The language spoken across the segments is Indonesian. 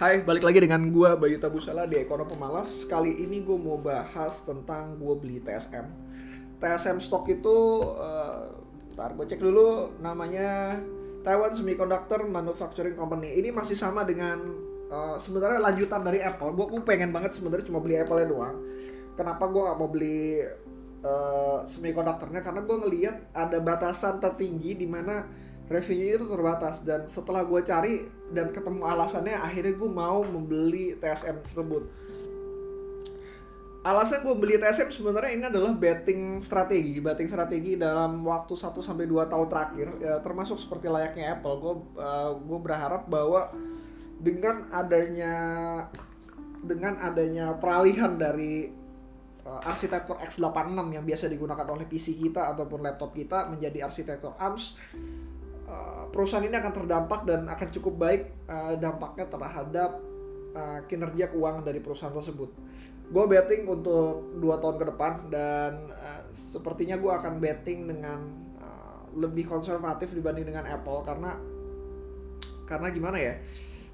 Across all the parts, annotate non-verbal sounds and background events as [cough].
Hai, balik lagi dengan gua Bayu Tabusala di Ekono Pemalas. Kali ini gue mau bahas tentang gue beli TSM. TSM stok itu, uh, ntar gue cek dulu namanya Taiwan Semiconductor Manufacturing Company. Ini masih sama dengan uh, sebenarnya lanjutan dari Apple. Gue pengen banget sebenarnya cuma beli Apple-nya doang. Kenapa gue gak mau beli uh, semiconductornya? Karena gue ngeliat ada batasan tertinggi di mana revenue itu terbatas. Dan setelah gue cari dan ketemu alasannya akhirnya gue mau membeli TSM tersebut. Alasan gue beli TSM sebenarnya ini adalah betting strategi. Betting strategi dalam waktu 1 sampai 2 tahun terakhir ya termasuk seperti layaknya Apple. Gue uh, gue berharap bahwa dengan adanya dengan adanya peralihan dari uh, arsitektur x86 yang biasa digunakan oleh PC kita ataupun laptop kita menjadi arsitektur ARMS Eh, perusahaan ini akan terdampak dan akan cukup baik uh, dampaknya terhadap uh, kinerja keuangan dari perusahaan tersebut. Gue betting untuk dua tahun ke depan dan sepertinya gue akan betting dengan lebih konservatif dibanding dengan Apple karena karena gimana ya?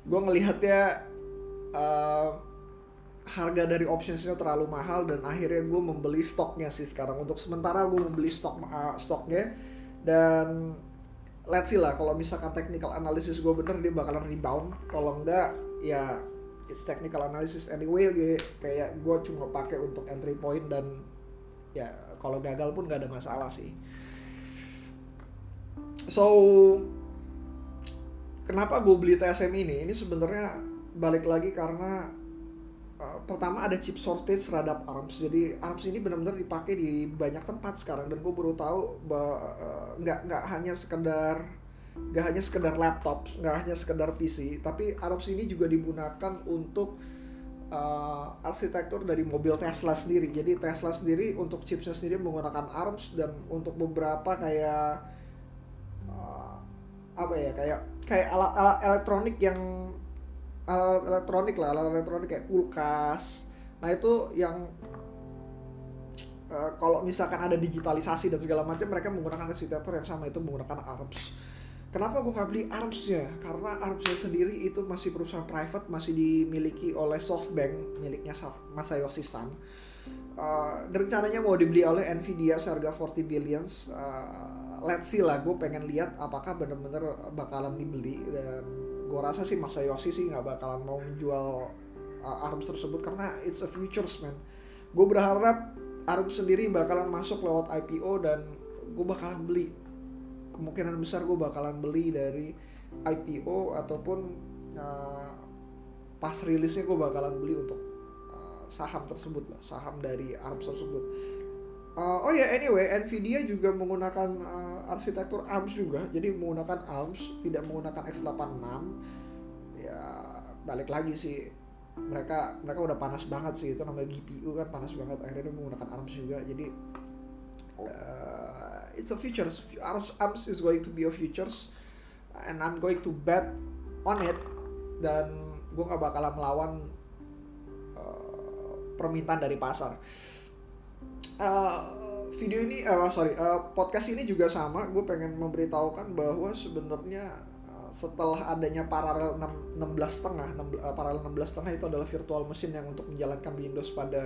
Gue ngelihatnya uh, harga dari optionsnya terlalu mahal dan akhirnya gue membeli stoknya sih sekarang untuk sementara gue membeli stok uh, stoknya dan let's see lah kalau misalkan technical analysis gue bener dia bakalan rebound. Kalau enggak ya it's technical analysis anyway kayak gue cuma pakai untuk entry point dan ya kalau gagal pun gak ada masalah sih. So kenapa gue beli TSM ini? Ini sebenarnya balik lagi karena uh, pertama ada chip shortage terhadap ARMS. Jadi ARMS ini benar-benar dipakai di banyak tempat sekarang. Dan gue baru tahu uh, nggak nggak hanya sekedar nggak hanya sekedar laptop nggak hanya sekedar PC tapi ARMS ini juga digunakan untuk uh, arsitektur dari mobil Tesla sendiri. Jadi Tesla sendiri untuk chipsnya sendiri menggunakan ARMS dan untuk beberapa kayak uh, apa ya kayak kayak alat-alat elektronik yang alat elektronik lah alat elektronik kayak kulkas. Nah itu yang uh, kalau misalkan ada digitalisasi dan segala macam mereka menggunakan arsitektur yang sama itu menggunakan ARMS. Kenapa gue gak beli ARMS ya karena ARMS sendiri itu masih perusahaan private masih dimiliki oleh SoftBank miliknya Masayoshi Son uh, rencananya mau dibeli oleh Nvidia seharga 40 billions. Uh, let's see lah gue pengen lihat apakah bener-bener bakalan dibeli dan gue rasa sih Masayoshi sih nggak bakalan mau menjual uh, ARMS tersebut karena it's a futures man. Gue berharap ARMS sendiri bakalan masuk lewat IPO dan gue bakalan beli. Kemungkinan besar gue bakalan beli dari IPO ataupun uh, pas rilisnya gue bakalan beli untuk uh, saham tersebut lah saham dari ARMS tersebut Uh, oh ya yeah, anyway, Nvidia juga menggunakan uh, arsitektur ARMS juga, jadi menggunakan ARMS tidak menggunakan x86. Ya balik lagi sih, mereka mereka udah panas banget sih. Itu namanya GPU kan panas banget. Akhirnya dia menggunakan ARMS juga, jadi uh, it's a futures. ARMS, ARMS is going to be a futures, and I'm going to bet on it. Dan gue gak bakalan melawan uh, permintaan dari pasar uh, video ini uh, sorry uh, podcast ini juga sama. Gue pengen memberitahukan bahwa sebenarnya setelah adanya paralel 6, 16 setengah paralel 16 setengah itu adalah virtual machine yang untuk menjalankan Windows pada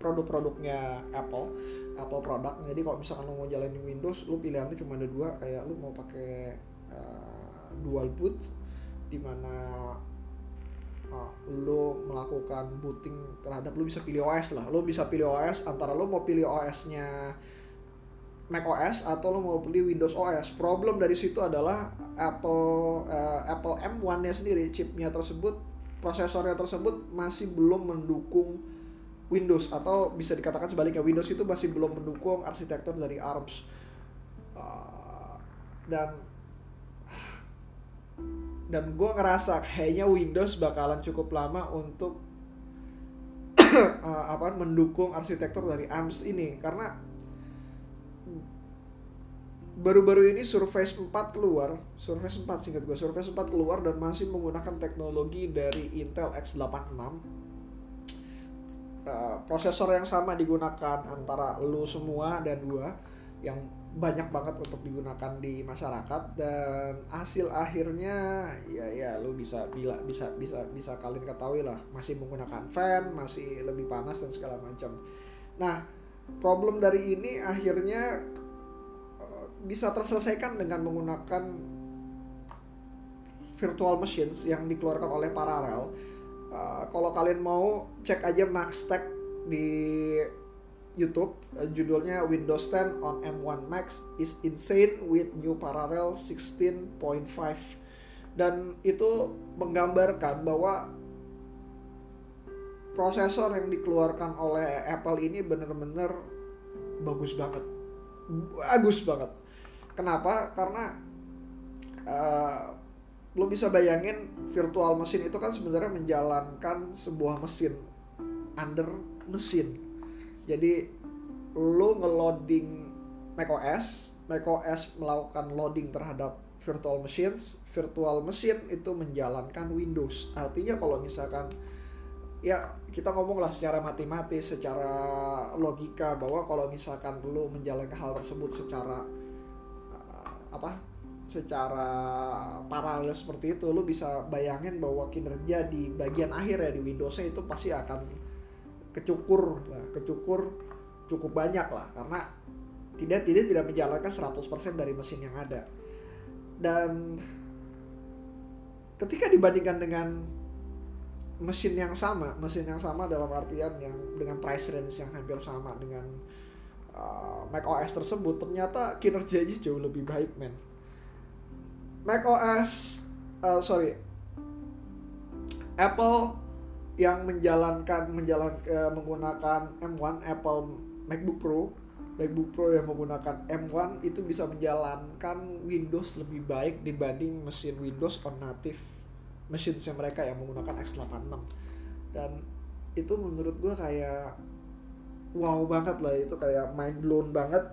produk-produknya Apple Apple produk. Jadi kalau misalkan lo mau jalanin Windows lo pilihannya cuma ada dua. Kayak lo mau pakai uh, dual boot di mana uh, lo melakukan booting terhadap lo bisa pilih OS lah. Lo bisa pilih OS antara lo mau pilih OS-nya Mac OS atau lo mau pilih Windows OS problem dari situ adalah Apple uh, Apple M1-nya sendiri chipnya tersebut prosesornya tersebut masih belum mendukung Windows atau bisa dikatakan sebaliknya Windows itu masih belum mendukung arsitektur dari ARMS uh, dan dan gue ngerasa kayaknya Windows bakalan cukup lama untuk uh, [coughs] apa mendukung arsitektur dari ARMS ini. Karena baru-baru ini Surface 4 keluar Surface 4 singkat gue Surface 4 keluar dan masih menggunakan teknologi dari Intel X86 uh, prosesor yang sama digunakan antara lu semua dan gua yang banyak banget untuk digunakan di masyarakat dan hasil akhirnya ya ya lu bisa bila bisa bisa bisa kalian ketahui lah masih menggunakan fan masih lebih panas dan segala macam. Nah problem dari ini akhirnya uh, bisa terselesaikan dengan menggunakan virtual machines yang dikeluarkan oleh Parallel. Uh, kalau kalian mau cek aja Maxtech di YouTube uh, judulnya Windows 10 on M1 Max is insane with new Parallel 16.5 dan itu menggambarkan bahwa prosesor yang dikeluarkan oleh Apple ini benar-benar bagus banget. Bagus banget. Kenapa? Karena uh, lo bisa bayangin virtual mesin itu kan sebenarnya menjalankan sebuah mesin under mesin jadi lu ngeloading macOS, macOS melakukan loading terhadap virtual machines, virtual machine itu menjalankan Windows. Artinya kalau misalkan ya kita ngomong lah secara matematis, secara logika bahwa kalau misalkan lu menjalankan hal tersebut secara uh, apa? secara paralel seperti itu lu bisa bayangin bahwa kinerja di bagian akhir ya di Windowsnya itu pasti akan kecukur lah, kecukur cukup banyak lah karena tidak tidak tidak menjalankan 100% dari mesin yang ada. Dan ketika dibandingkan dengan mesin yang sama, mesin yang sama dalam artian yang dengan price range yang hampir sama dengan uh, Mac OS tersebut, ternyata kinerjanya jauh lebih baik, men. Mac OS, uh, sorry, Apple yang menjalankan menjalan uh, menggunakan M1 Apple MacBook Pro. MacBook Pro yang menggunakan M1 itu bisa menjalankan Windows lebih baik dibanding mesin Windows on native mesinnya mereka yang menggunakan x86 dan itu menurut gue kayak wow banget lah itu kayak mind blown banget.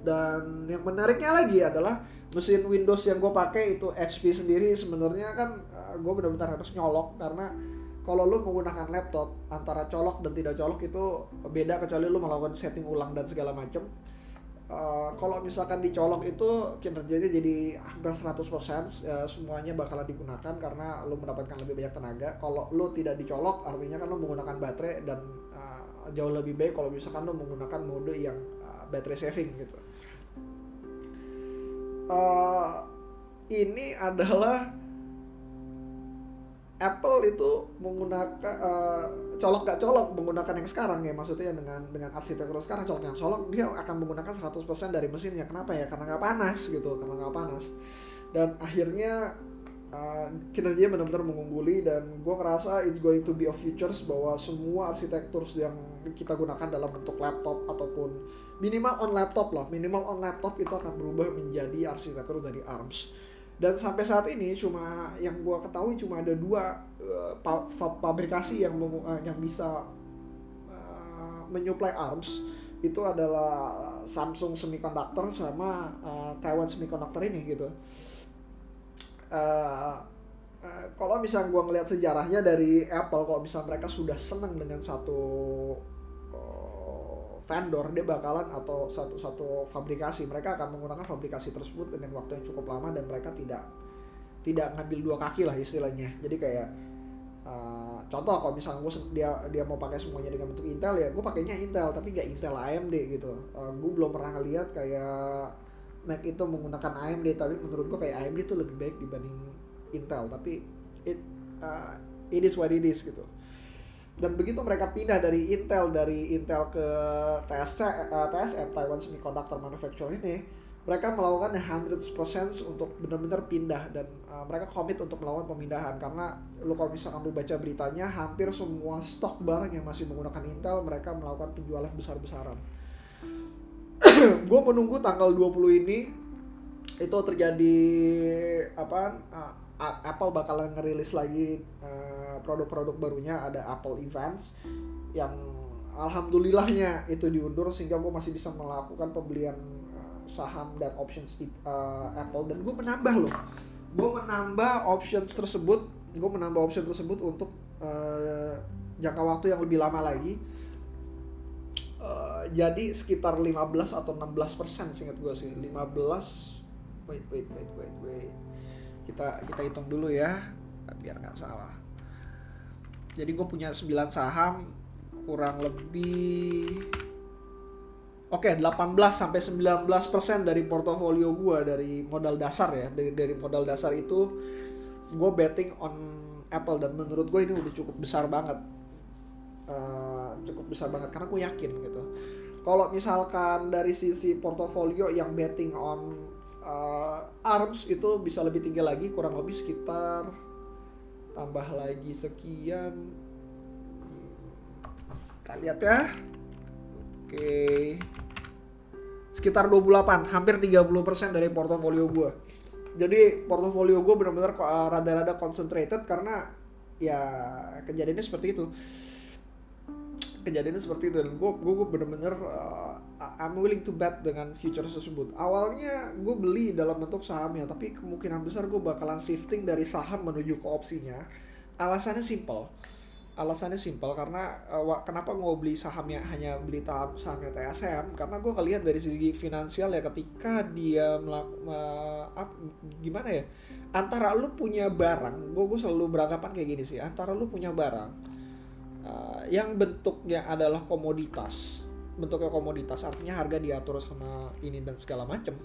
Dan yang menariknya lagi adalah mesin Windows yang gue pakai itu HP sendiri sebenarnya kan eh, gue benar-benar harus nyolok karena kalau lu menggunakan laptop antara colok dan tidak colok itu beda kecuali lu melakukan setting ulang dan segala macam. Uh, kalau misalkan dicolok itu kinerjanya jadi hampir 100% uh, semuanya bakalan digunakan karena lu mendapatkan lebih banyak tenaga. Kalau lu tidak dicolok artinya kan lu menggunakan baterai dan uh, jauh lebih baik kalau misalkan lu menggunakan mode yang uh, baterai saving gitu. Uh, ini adalah Apple itu menggunakan uh, colok gak colok menggunakan yang sekarang ya maksudnya dengan dengan arsitektur sekarang colok yang colok dia akan menggunakan 100% dari mesinnya. Kenapa ya? Karena nggak panas gitu karena nggak panas. Dan akhirnya uh, kinerjanya benar-benar mengungguli dan gue ngerasa it's going to be a futures bahwa semua arsitektur yang kita gunakan dalam bentuk laptop ataupun minimal on laptop lah minimal on laptop itu akan berubah menjadi arsitektur dari ARMS dan sampai saat ini cuma yang gua ketahui cuma ada dua uh, pa pabrikasi yang uh, yang bisa uh, menyuplai arms itu adalah Samsung Semiconductor sama uh, Taiwan Semiconductor ini gitu. Uh, uh, kalau misalnya gua ngelihat sejarahnya dari Apple, kalau misalnya mereka sudah senang dengan satu vendor dia bakalan atau satu satu fabrikasi. Mereka akan menggunakan fabrikasi tersebut dengan waktu yang cukup lama dan mereka tidak tidak ngambil dua kaki lah istilahnya. Jadi kayak uh, contoh kalau misalnya gue dia dia mau pakai semuanya dengan bentuk Intel ya gue pakainya Intel tapi gak Intel AMD gitu. Uh, eh, gue belum pernah lihat kayak Mac itu menggunakan AMD tapi menurut gue kayak AMD itu lebih baik dibanding Intel. Tapi it uh, it is what it is gitu dan begitu mereka pindah dari Intel dari Intel ke TSC, uh, TSM Taiwan Semiconductor Manufacturing ini mereka melakukan 100% untuk benar-benar pindah dan uh, mereka komit untuk melakukan pemindahan. Karena lu kalau misalkan lu baca beritanya hampir semua stok barang yang masih menggunakan Intel mereka melakukan penjualan besar-besaran. [clears throat] Gue menunggu tanggal 20 ini itu terjadi apa uh, Apple bakalan ngerilis lagi uh, produk-produk barunya ada Apple Events yang alhamdulillahnya itu diundur sehingga gue masih bisa melakukan pembelian uh, saham dan options uh, Apple. Dan gue menambah loh gue menambah options tersebut gue menambah option tersebut untuk uh, jangka waktu yang lebih lama lagi. Uh, jadi sekitar 15 atau 16 persen singkat gue sih. 15 wait wait wait wait wait. Kita kita hitung dulu ya biar nggak salah jadi gue punya 9 saham kurang lebih Oke, okay, 18 sampai 19 persen dari portofolio gue dari modal dasar ya, dari, dari modal dasar itu gue betting on Apple dan menurut gue ini udah cukup besar banget, uh, cukup besar banget karena gue yakin gitu. Kalau misalkan dari sisi portofolio yang betting on uh, ARMS itu bisa lebih tinggi lagi, kurang lebih sekitar tambah lagi sekian. Kita lihat ya. Oke. Sekitar 28 hampir 30% dari portofolio gue jadi portofolio gue benar-benar uh, rada-rada concentrated karena ya kejadiannya seperti itu kejadiannya seperti itu dan gue gue bener-bener uh, I'm willing to bet dengan future tersebut. Awalnya gue beli dalam bentuk sahamnya tapi kemungkinan besar gue bakalan shifting dari saham menuju ke opsinya. Alasannya simple. Alasannya simpel karena uh, kenapa gue beli sahamnya hanya beli tahap sahamnya TSM karena gue ngelihat dari segi finansial ya ketika dia melak, uh, gimana ya? Antara lu punya barang gue gue selalu beranggapan kayak gini sih antara lu punya barang uh, yang bentuknya adalah komoditas. Bentuknya komoditas artinya harga diatur sama ini dan segala macem.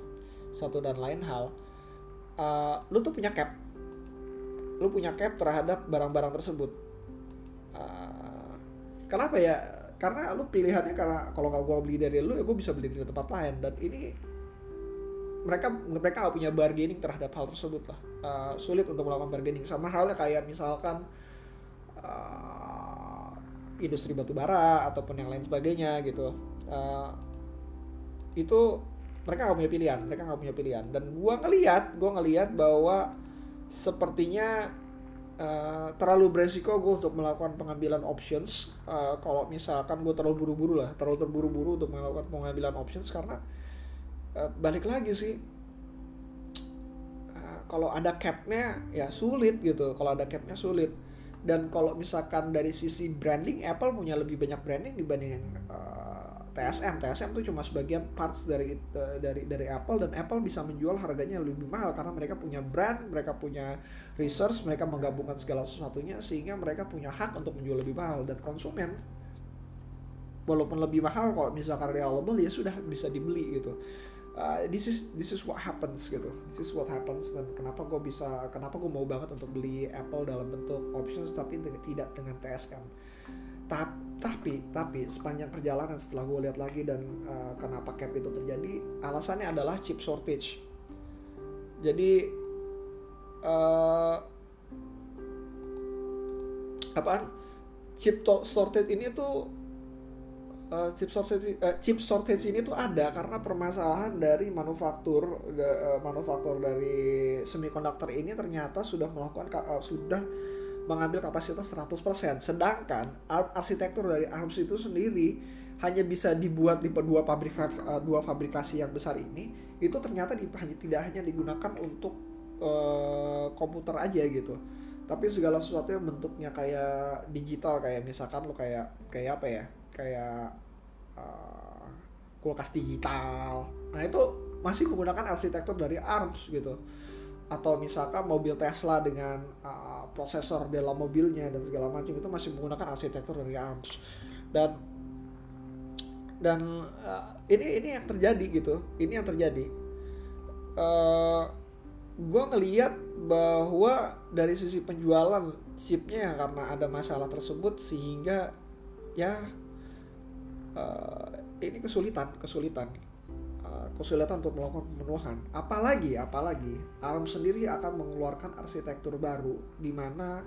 Satu dan lain hal. Uh, lu tuh punya cap. Lu punya cap terhadap barang-barang tersebut. Kenapa ya? Karena lu pilihannya karena kalau nggak gue beli dari lu ya gue bisa beli di tempat lain. Dan ini mereka mereka punya bargaining terhadap hal tersebut lah. Uh, sulit untuk melakukan bargaining. Sama halnya kayak misalkan uh, industri batu bara ataupun yang lain sebagainya gitu. Uh, itu mereka nggak punya pilihan mereka nggak punya pilihan. Dan gue ngelihat gue ngelihat bahwa sepertinya uh, terlalu beresiko gue untuk melakukan pengambilan options. Uh, kalau misalkan gue terlalu buru-buru lah terlalu terburu-buru untuk melakukan pengambilan options karena uh, balik lagi sih kalau ada capnya ya sulit gitu. Kalau ada capnya sulit dan kalau misalkan dari sisi branding Apple punya lebih banyak branding dibanding uh, TSM TSM itu cuma sebagian parts dari uh, dari dari Apple dan Apple bisa menjual harganya lebih mahal karena mereka punya brand mereka punya research mereka menggabungkan segala sesuatunya sehingga mereka punya hak untuk menjual lebih mahal. Dan konsumen walaupun lebih mahal kalau misalkan reliable ya sudah bisa dibeli gitu uh, this is this is what happens gitu. This is what happens dan kenapa gue bisa kenapa gue mau banget untuk beli Apple dalam bentuk options tapi tidak dengan TSM tapi tapi sepanjang perjalanan setelah gue lihat lagi dan uh, kenapa cap itu terjadi alasannya adalah chip shortage. Jadi uh, apaan? Chip shortage ini tuh uh, chip shortage uh, chip shortage ini tuh ada karena permasalahan dari manufaktur uh, manufaktur dari semiconductor ini ternyata sudah melakukan uh, sudah mengambil kapasitas 100%. Sedangkan arsitektur dari ARMS itu sendiri hanya bisa dibuat di dua pabrik eh, dua fabrikasi yang besar ini itu ternyata di, hanya tidak hanya digunakan untuk uh, komputer aja gitu tapi segala sesuatu yang bentuknya kayak digital kayak misalkan lo kayak kayak apa ya kayak uh, kulkas digital. Nah itu masih menggunakan arsitektur dari ARMS gitu. Atau misalkan mobil Tesla dengan uh, prosesor dalam mobilnya dan segala macam itu masih menggunakan arsitektur dari ARMS. Dan dan uh, ini ini yang terjadi gitu. Ini yang terjadi. Uh, eh, gue ngeliat bahwa dari sisi penjualan chipnya karena ada masalah tersebut sehingga ya uh, ini kesulitan kesulitan kesulitan untuk melakukan pemenuhan. Apalagi, apalagi ARM sendiri akan mengeluarkan arsitektur baru, di mana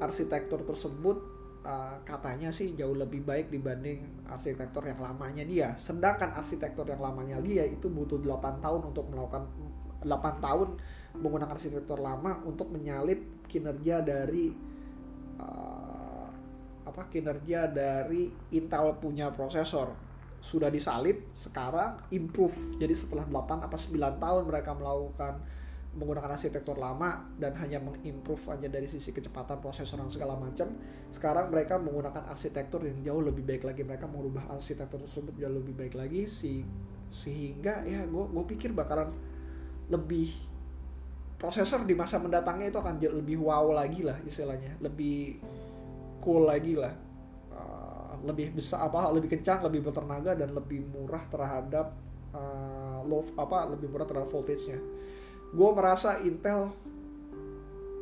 arsitektur tersebut uh, katanya sih jauh lebih baik dibanding arsitektur yang lamanya dia. Sedangkan arsitektur yang lamanya dia itu butuh 8 tahun untuk melakukan 8 tahun menggunakan arsitektur lama untuk menyalip kinerja dari uh, apa kinerja dari Intel punya prosesor. Sudah disalib sekarang improve. Jadi setelah 8 apa 9 tahun mereka melakukan menggunakan arsitektur lama dan hanya mengimprove aja dari sisi kecepatan prosesor dan segala macam sekarang mereka menggunakan arsitektur yang jauh lebih baik lagi. Mereka mengubah arsitektur tersebut jauh lebih baik lagi si sehingga ya gue gue pikir bakalan lebih prosesor di masa mendatangnya itu akan lebih wow lagi lah istilahnya. Lebih cool lagi lah uh, lebih besar apa lebih kencang lebih bertenaga dan lebih murah terhadap uh, low apa lebih murah terhadap voltage-nya gue merasa Intel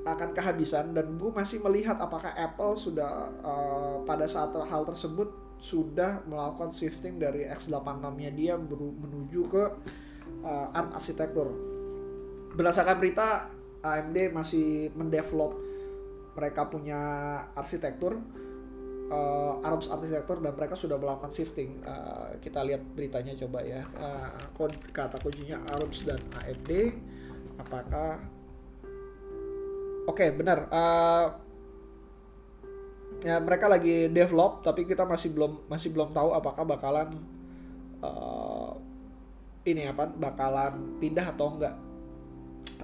akan kehabisan dan gue masih melihat apakah Apple sudah uh, pada saat hal tersebut sudah melakukan shifting dari X86-nya dia menuju ke uh, ARM arsitektur. Berdasarkan berita AMD masih mendevelop mereka punya arsitektur uh, ARMS arsitektur dan mereka sudah melakukan shifting. Uh, kita lihat beritanya coba ya. Uh, kata kuncinya ARMS dan AMD apakah oke okay, benar uh, ya mereka lagi develop tapi kita masih belum masih belum tahu apakah bakalan uh, ini apa bakalan pindah atau enggak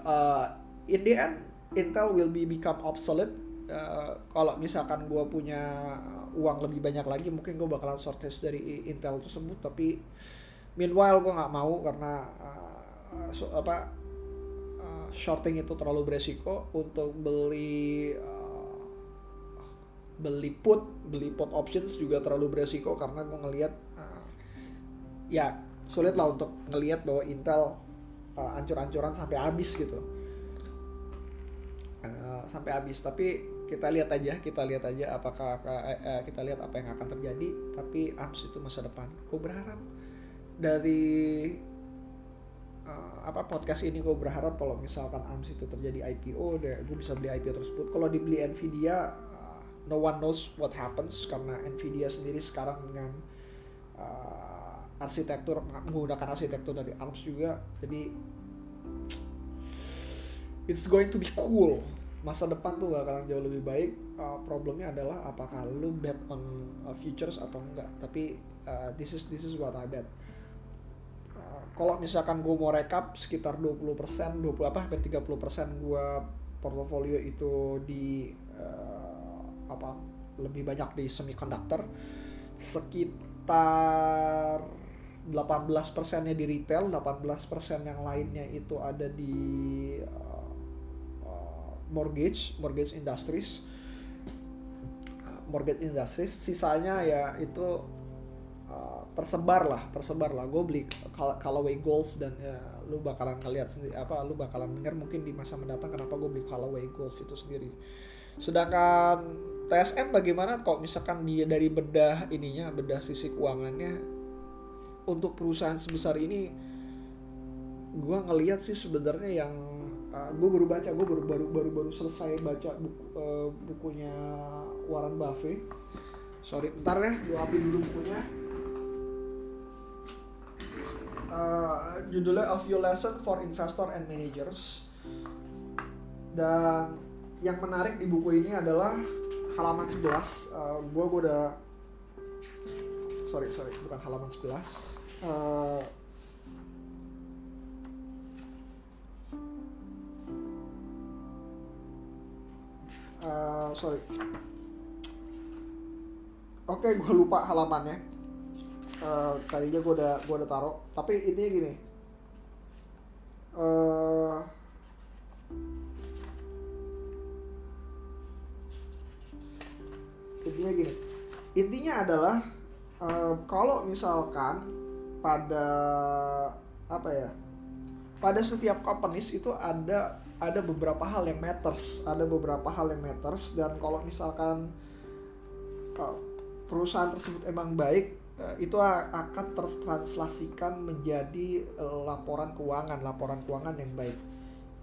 uh, in the end Intel will be become obsolete. Uh, kalau misalkan gue punya uang lebih banyak lagi mungkin gue bakalan shortage dari Intel tersebut. Tapi meanwhile gue nggak mau karena uh, so, apa shorting itu terlalu beresiko untuk beli uh, beli put beli put options juga terlalu beresiko karena gue ngelihat uh, ya sulit lah untuk ngelihat bahwa Intel uh, ancur-ancuran sampai habis gitu uh, sampai habis. Tapi kita lihat aja kita lihat aja apakah uh, kita lihat apa yang akan terjadi. Tapi ARMS itu masa depan. Gue berharap dari uh, apa podcast ini gue berharap kalau misalkan ARMS itu terjadi IPO deh gue bisa beli IPO tersebut. Kalau dibeli Nvidia uh, no one knows what happens. Karena Nvidia sendiri sekarang dengan uh, arsitektur menggunakan arsitektur dari ARMS juga. Jadi it's going to be cool masa depan tuh bakalan jauh lebih baik uh, problemnya adalah apakah lu bet on uh, futures atau enggak. Tapi uh, this is this is what I bet. Kalau misalkan gue mau rekap sekitar 20% 20 apa hampir 30% gue portofolio itu di uh, apa lebih banyak di semiconductor sekitar 18 persennya di retail 18 persen yang lainnya itu ada di uh, uh, mortgage mortgage industries. Mortgage industries sisanya ya itu uh, tersebar lah tersebar lah. Gue beli Callaway Golf dan ya, lu bakalan ngeliat sendiri apa lu bakalan denger mungkin di masa mendatang kenapa gue beli Callaway Golf itu sendiri. Sedangkan TSM bagaimana kok misalkan dia dari bedah ininya bedah sisi keuangannya untuk perusahaan sebesar ini gue ngeliat sih sebenarnya yang uh, gue baru baca gue baru baru baru baru selesai baca buku, uh, bukunya Warren Buffett. Sorry bentar ya gue api dulu bukunya. Uh, judulnya A Few Lesson for Investor and Managers. Dan yang menarik di buku ini adalah halaman 11 uh, gua udah sorry sorry bukan halaman 11 uh, uh, sorry. Oke okay, gue lupa halamannya. Uh, tadinya gue udah gue udah taruh. Tapi ini gini. Uh, intinya gini. Intinya adalah uh, kalau misalkan pada apa ya pada setiap companies itu ada ada beberapa hal yang matters ada beberapa hal yang matters dan kalau misalkan uh, perusahaan tersebut emang baik Eh, itu akan tertranslasikan menjadi eh, laporan keuangan laporan keuangan yang baik.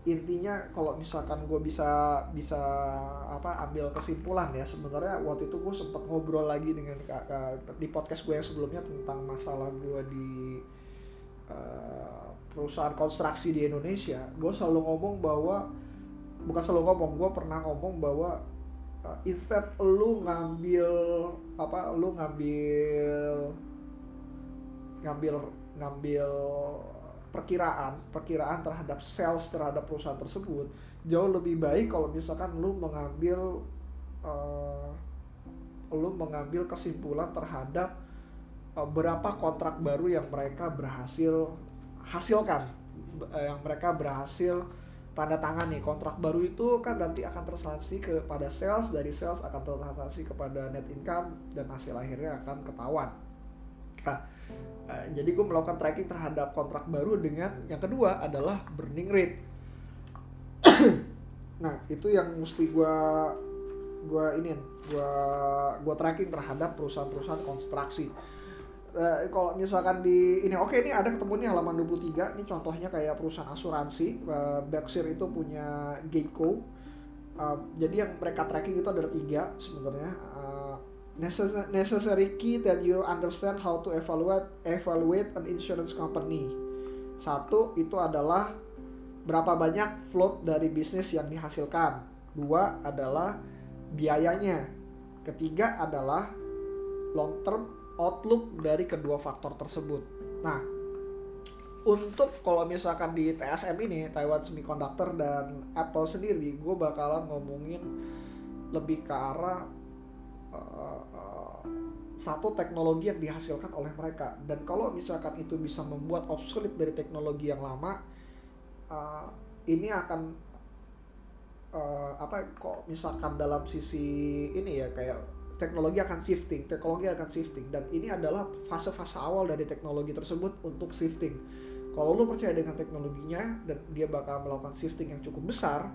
Intinya kalau misalkan gue bisa bisa apa ambil kesimpulan ya sebenarnya waktu itu gue sempat ngobrol lagi dengan di podcast gue yang sebelumnya tentang masalah gue di uh, perusahaan konstruksi di Indonesia gue selalu ngomong bahwa bukan selalu ngomong gue pernah ngomong bahwa uh, instead lu ngambil apa lu ngambil ngambil ngambil perkiraan perkiraan terhadap sales terhadap perusahaan tersebut jauh lebih baik kalau misalkan lu mengambil uh, lu mengambil kesimpulan terhadap uh, berapa kontrak baru yang mereka berhasil hasilkan. Uh, yang mereka berhasil tanda tangan nih kontrak baru itu kan nanti akan transaksi kepada sales dari sales akan transaksi kepada net income dan hasil akhirnya akan ketahuan. Nah uh, jadi gue melakukan tracking terhadap kontrak baru dengan yang kedua adalah burning rate. [clears throat] Nah itu yang mesti gue gue ini gue gue tracking terhadap perusahaan-perusahaan konstruksi uh, kalau misalkan di ini oke okay, ini ada ketemu nih halaman 23 ini contohnya kayak perusahaan asuransi. Uh, Berkshire itu punya Geico. Uh, jadi yang mereka tracking itu ada tiga sebenarnya. Uh, necessary key that you understand how to evaluate evaluate an insurance company. Satu itu adalah berapa banyak float dari bisnis yang dihasilkan. Dua adalah biayanya. Ketiga adalah long term outlook dari kedua faktor tersebut. Nah, untuk kalau misalkan di TSM ini Taiwan Semiconductor dan Apple sendiri, gue bakalan ngomongin lebih ke arah uh, uh, satu teknologi yang dihasilkan oleh mereka dan kalau misalkan itu bisa membuat obsolete dari teknologi yang lama, uh, ini akan uh, apa kok misalkan dalam sisi ini ya kayak teknologi akan shifting, teknologi akan shifting dan ini adalah fase-fase awal dari teknologi tersebut untuk shifting. Kalau lo percaya dengan teknologinya dan dia bakal melakukan shifting yang cukup besar,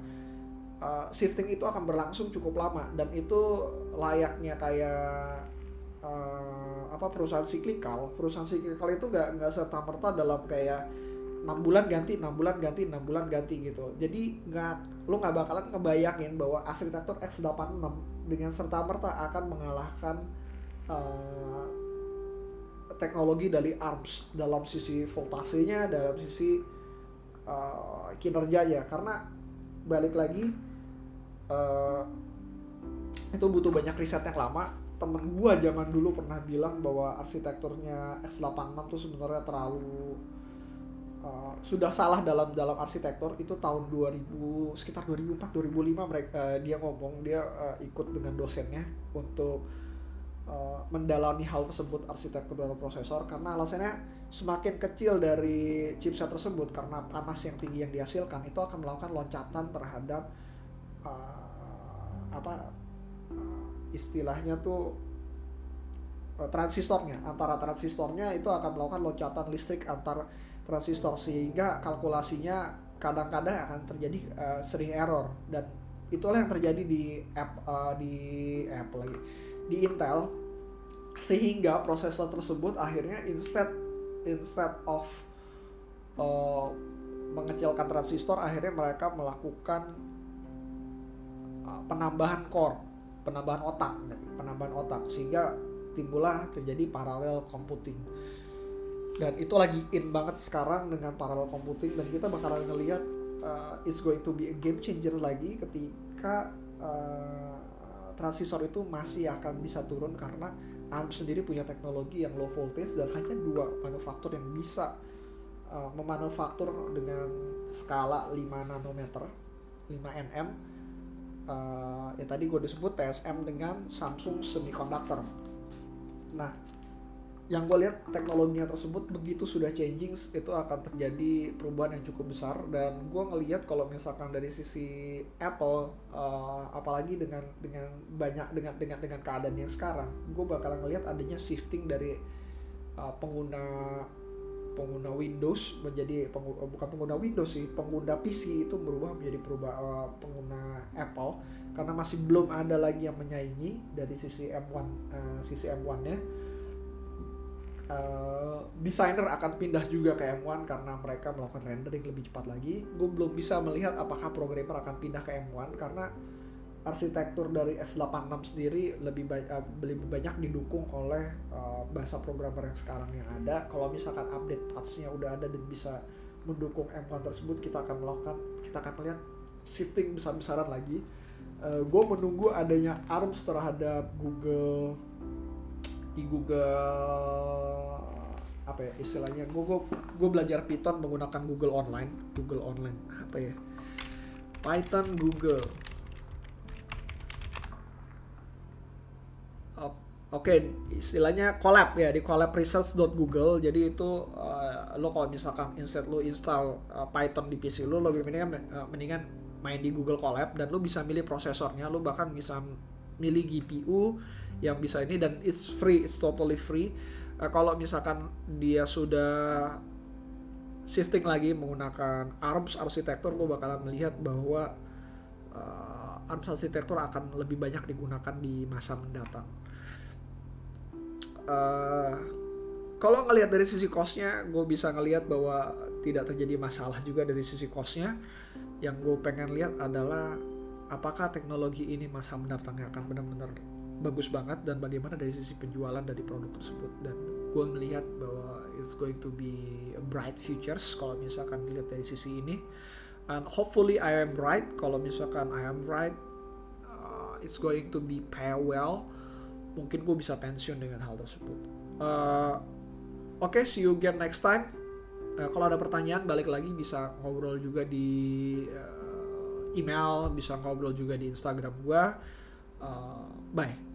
uh, shifting itu akan berlangsung cukup lama dan itu layaknya kayak uh, apa perusahaan siklikal. Perusahaan siklikal itu nggak nggak serta merta dalam kayak enam bulan ganti, enam bulan ganti, enam bulan ganti gitu. Jadi nggak lo nggak bakalan ngebayangin bahwa arsitektur X86 dengan serta merta akan mengalahkan uh, teknologi dari ARMS dalam sisi voltasenya dalam sisi uh, kinerjanya. Karena balik lagi uh, itu butuh banyak riset yang lama. Temen gua zaman dulu pernah bilang bahwa arsitekturnya X86 tuh sebenarnya terlalu uh, sudah salah dalam dalam arsitektur itu tahun 2000 sekitar 2004 2005 mereka uh, dia ngomong dia uh, ikut dengan dosennya untuk uh, mendalami hal tersebut arsitektur dalam prosesor karena alasannya semakin kecil dari chipset tersebut karena panas yang tinggi yang dihasilkan itu akan melakukan loncatan terhadap uh, apa uh, istilahnya tuh transistornya. Antara transistornya itu akan melakukan loncatan listrik antar transistor sehingga kalkulasinya kadang-kadang akan terjadi uh, sering error. Dan itulah yang terjadi di app uh, di app lagi di Intel. Sehingga prosesor tersebut akhirnya instead instead of uh, mengecilkan transistor akhirnya mereka melakukan uh, penambahan core penambahan otak penambahan otak. Sehingga timbullah terjadi parallel computing dan itu lagi in banget sekarang dengan parallel computing. Dan kita bakalan ngelihat uh, it's going to be a game changer lagi ketika uh, transistor itu masih akan bisa turun karena ARM sendiri punya teknologi yang low voltage dan hanya dua manufaktur yang bisa uh, memanufaktur dengan skala 5 nanometer 5 nm. Uh, ya tadi gue disebut TSM dengan Samsung Semiconductor. Nah yang gue lihat teknologinya tersebut begitu sudah changing itu akan terjadi perubahan yang cukup besar. Dan gue ngelihat kalau misalkan dari sisi Apple uh, apalagi dengan dengan banyak dengan dengan dengan keadaan yang sekarang gue bakalan ngelihat adanya shifting dari uh, pengguna pengguna Windows menjadi pengguna, eh, bukan pengguna Windows sih pengguna PC itu berubah menjadi perubah uh, pengguna Apple. Karena masih belum ada lagi yang menyaingi dari sisi M1 uh, sisi M1 nya uh, desainer akan pindah juga ke M1 karena mereka melakukan rendering lebih cepat lagi. Gue belum bisa melihat apakah programmer akan pindah ke M1 karena arsitektur dari S86 sendiri lebih banyak uh, lebih banyak didukung oleh uh, bahasa programmer yang sekarang yang ada. Kalau misalkan update patch-nya udah ada dan bisa mendukung M1 tersebut, kita akan melakukan kita akan melihat shifting besar-besaran lagi. Uh, gue menunggu adanya ARMS terhadap Google di Google apa ya istilahnya? Gue gue gue belajar Python menggunakan Google Online. Google Online apa ya? Python Google. Oke, istilahnya collab ya di collapresearch.google. Jadi itu uh, lo kalau misalkan instead lo install uh, Python di PC lo, lebih mendingan uh, mendingan main di Google Colab dan lo bisa milih prosesornya, lo bahkan bisa milih GPU yang bisa ini dan it's free, it's totally free. Uh, kalau misalkan dia sudah shifting lagi menggunakan ARMS arsitektur, lo bakalan melihat bahwa uh, ARMS arsitektur akan lebih banyak digunakan di masa mendatang uh, kalau ngelihat dari sisi costnya gue bisa ngelihat bahwa tidak terjadi masalah juga dari sisi costnya yang gue pengen lihat adalah apakah teknologi ini masa mendatangnya akan benar-benar bagus banget dan bagaimana dari sisi penjualan dari produk tersebut dan gue ngelihat bahwa it's going to be a bright futures kalau misalkan dilihat dari sisi ini and hopefully I am right kalau misalkan I am right uh, it's going to be pay well mungkin gue bisa pensiun dengan hal tersebut. Uh, Oke, okay, see you again next time. Uh, kalau ada pertanyaan, balik lagi bisa ngobrol juga di uh, email, bisa ngobrol juga di Instagram gue. Uh, bye.